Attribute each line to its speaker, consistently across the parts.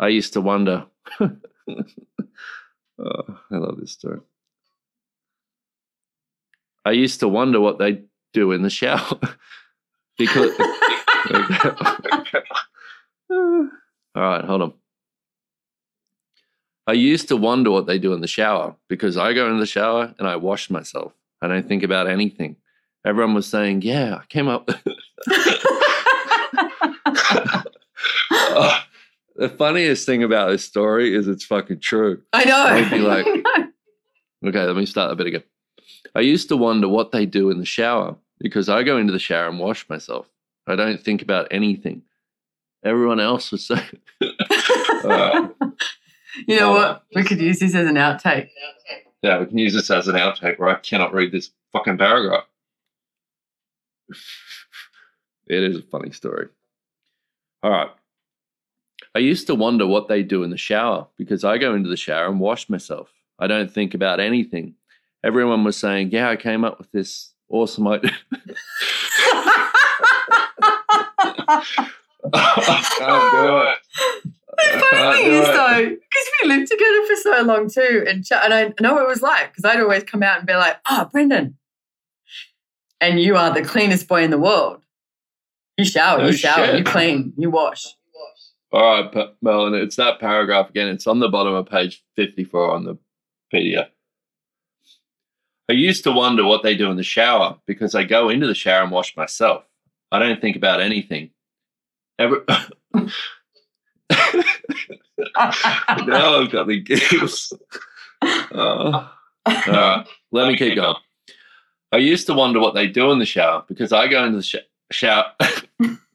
Speaker 1: I used to wonder. oh, I love this story. I used to wonder what they do in the shower because. All right, hold on. I used to wonder what they do in the shower because I go in the shower and I wash myself. I don't think about anything. Everyone was saying, "Yeah, I came up." Oh, the funniest thing about this story is it's fucking true.
Speaker 2: I know.
Speaker 1: I'd be like- Okay, let me start a bit again. I used to wonder what they do in the shower because I go into the shower and wash myself. I don't think about anything. Everyone else was saying, Alright.
Speaker 2: Uh, you know what? Uh, we could use this as an outtake.
Speaker 1: Yeah, we can use this as an outtake where I cannot read this fucking paragraph. It is a funny story. All right. I used to wonder what they do in the shower because I go into the shower and wash myself. I don't think about anything. Everyone was saying, Yeah, I came up with this awesome idea. I can't do it.
Speaker 2: The funny thing is,
Speaker 1: it.
Speaker 2: though, because we lived together for so long too, and ch- and I know what it was like because I'd always come out and be like, "Oh, Brendon, and you are the cleanest boy in the world. You shower,
Speaker 1: No
Speaker 2: you shower,
Speaker 1: shit.
Speaker 2: you clean, you wash."
Speaker 1: All right, Pa- Melon, it's that paragraph again. It's on the bottom of page 54 on the PDF. I used to wonder what they do in the shower because I go into the shower and wash myself. I don't think about anything. Now I've got the giggles. Uh, right, let me keep going. I used to wonder what they do in the shower because I go into the sh- shower.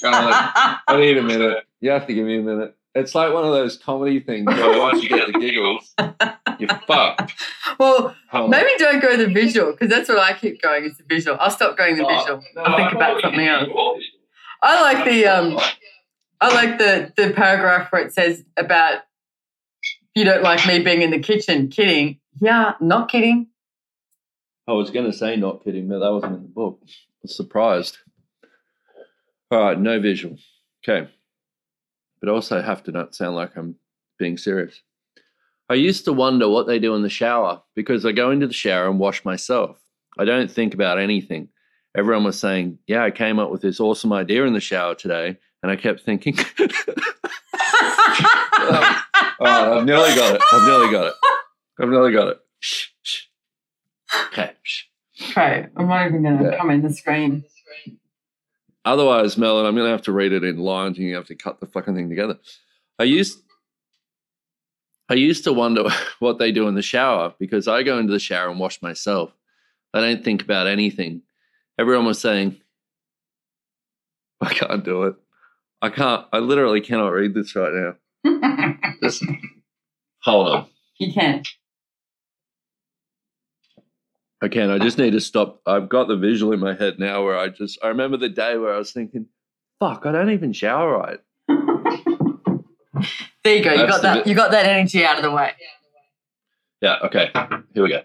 Speaker 1: I need a minute. You have to give me a minute. It's like one of those comedy things where once you get the giggles, you're fucked.
Speaker 2: well, maybe don't go the visual because that's what I keep going. Is the visual. I'll stop going the visual. I'll think about something else. I like the um. I like the the paragraph where it says about you don't like me being in the kitchen. Kidding. Yeah, not kidding.
Speaker 1: I was going to say not kidding, but that wasn't in the book. I was surprised. All right, no visual. Okay. But also have to not sound like I'm being serious. I used to wonder what they do in the shower because I go into the shower and wash myself. I don't think about anything. Everyone was saying, Yeah, I came up with this awesome idea in the shower today. And I kept thinking, All right, oh, oh, I've nearly got it. I've nearly got it. I've nearly got it. Shh, shh. Okay. Shh.
Speaker 2: Okay, I'm not even going to
Speaker 1: Yeah.
Speaker 2: come in the screen.
Speaker 1: Otherwise, Melon, I'm going to have to read it in lines and you have to cut the fucking thing together. I used I used to wonder what they do in the shower because I go into the shower and wash myself. I don't think about anything. Everyone was saying, I can't do it. I can't, I literally cannot read this right now. Just hold on.
Speaker 2: you can.
Speaker 1: I can. I just need to stop. I've got the visual in my head now where I just, I remember the day where I was thinking, fuck, I don't even shower right.
Speaker 2: There you go. You
Speaker 1: That's
Speaker 2: got that.
Speaker 1: bit-
Speaker 2: You got that energy out of the way.
Speaker 1: Yeah, okay. Here we go.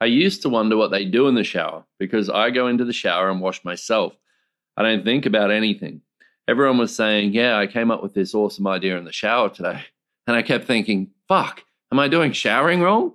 Speaker 1: I used to wonder what they do in the shower because I go into the shower and wash myself. I don't think about anything. Everyone was saying, Yeah, I came up with this awesome idea in the shower today. And I kept thinking, Fuck, am I doing showering wrong?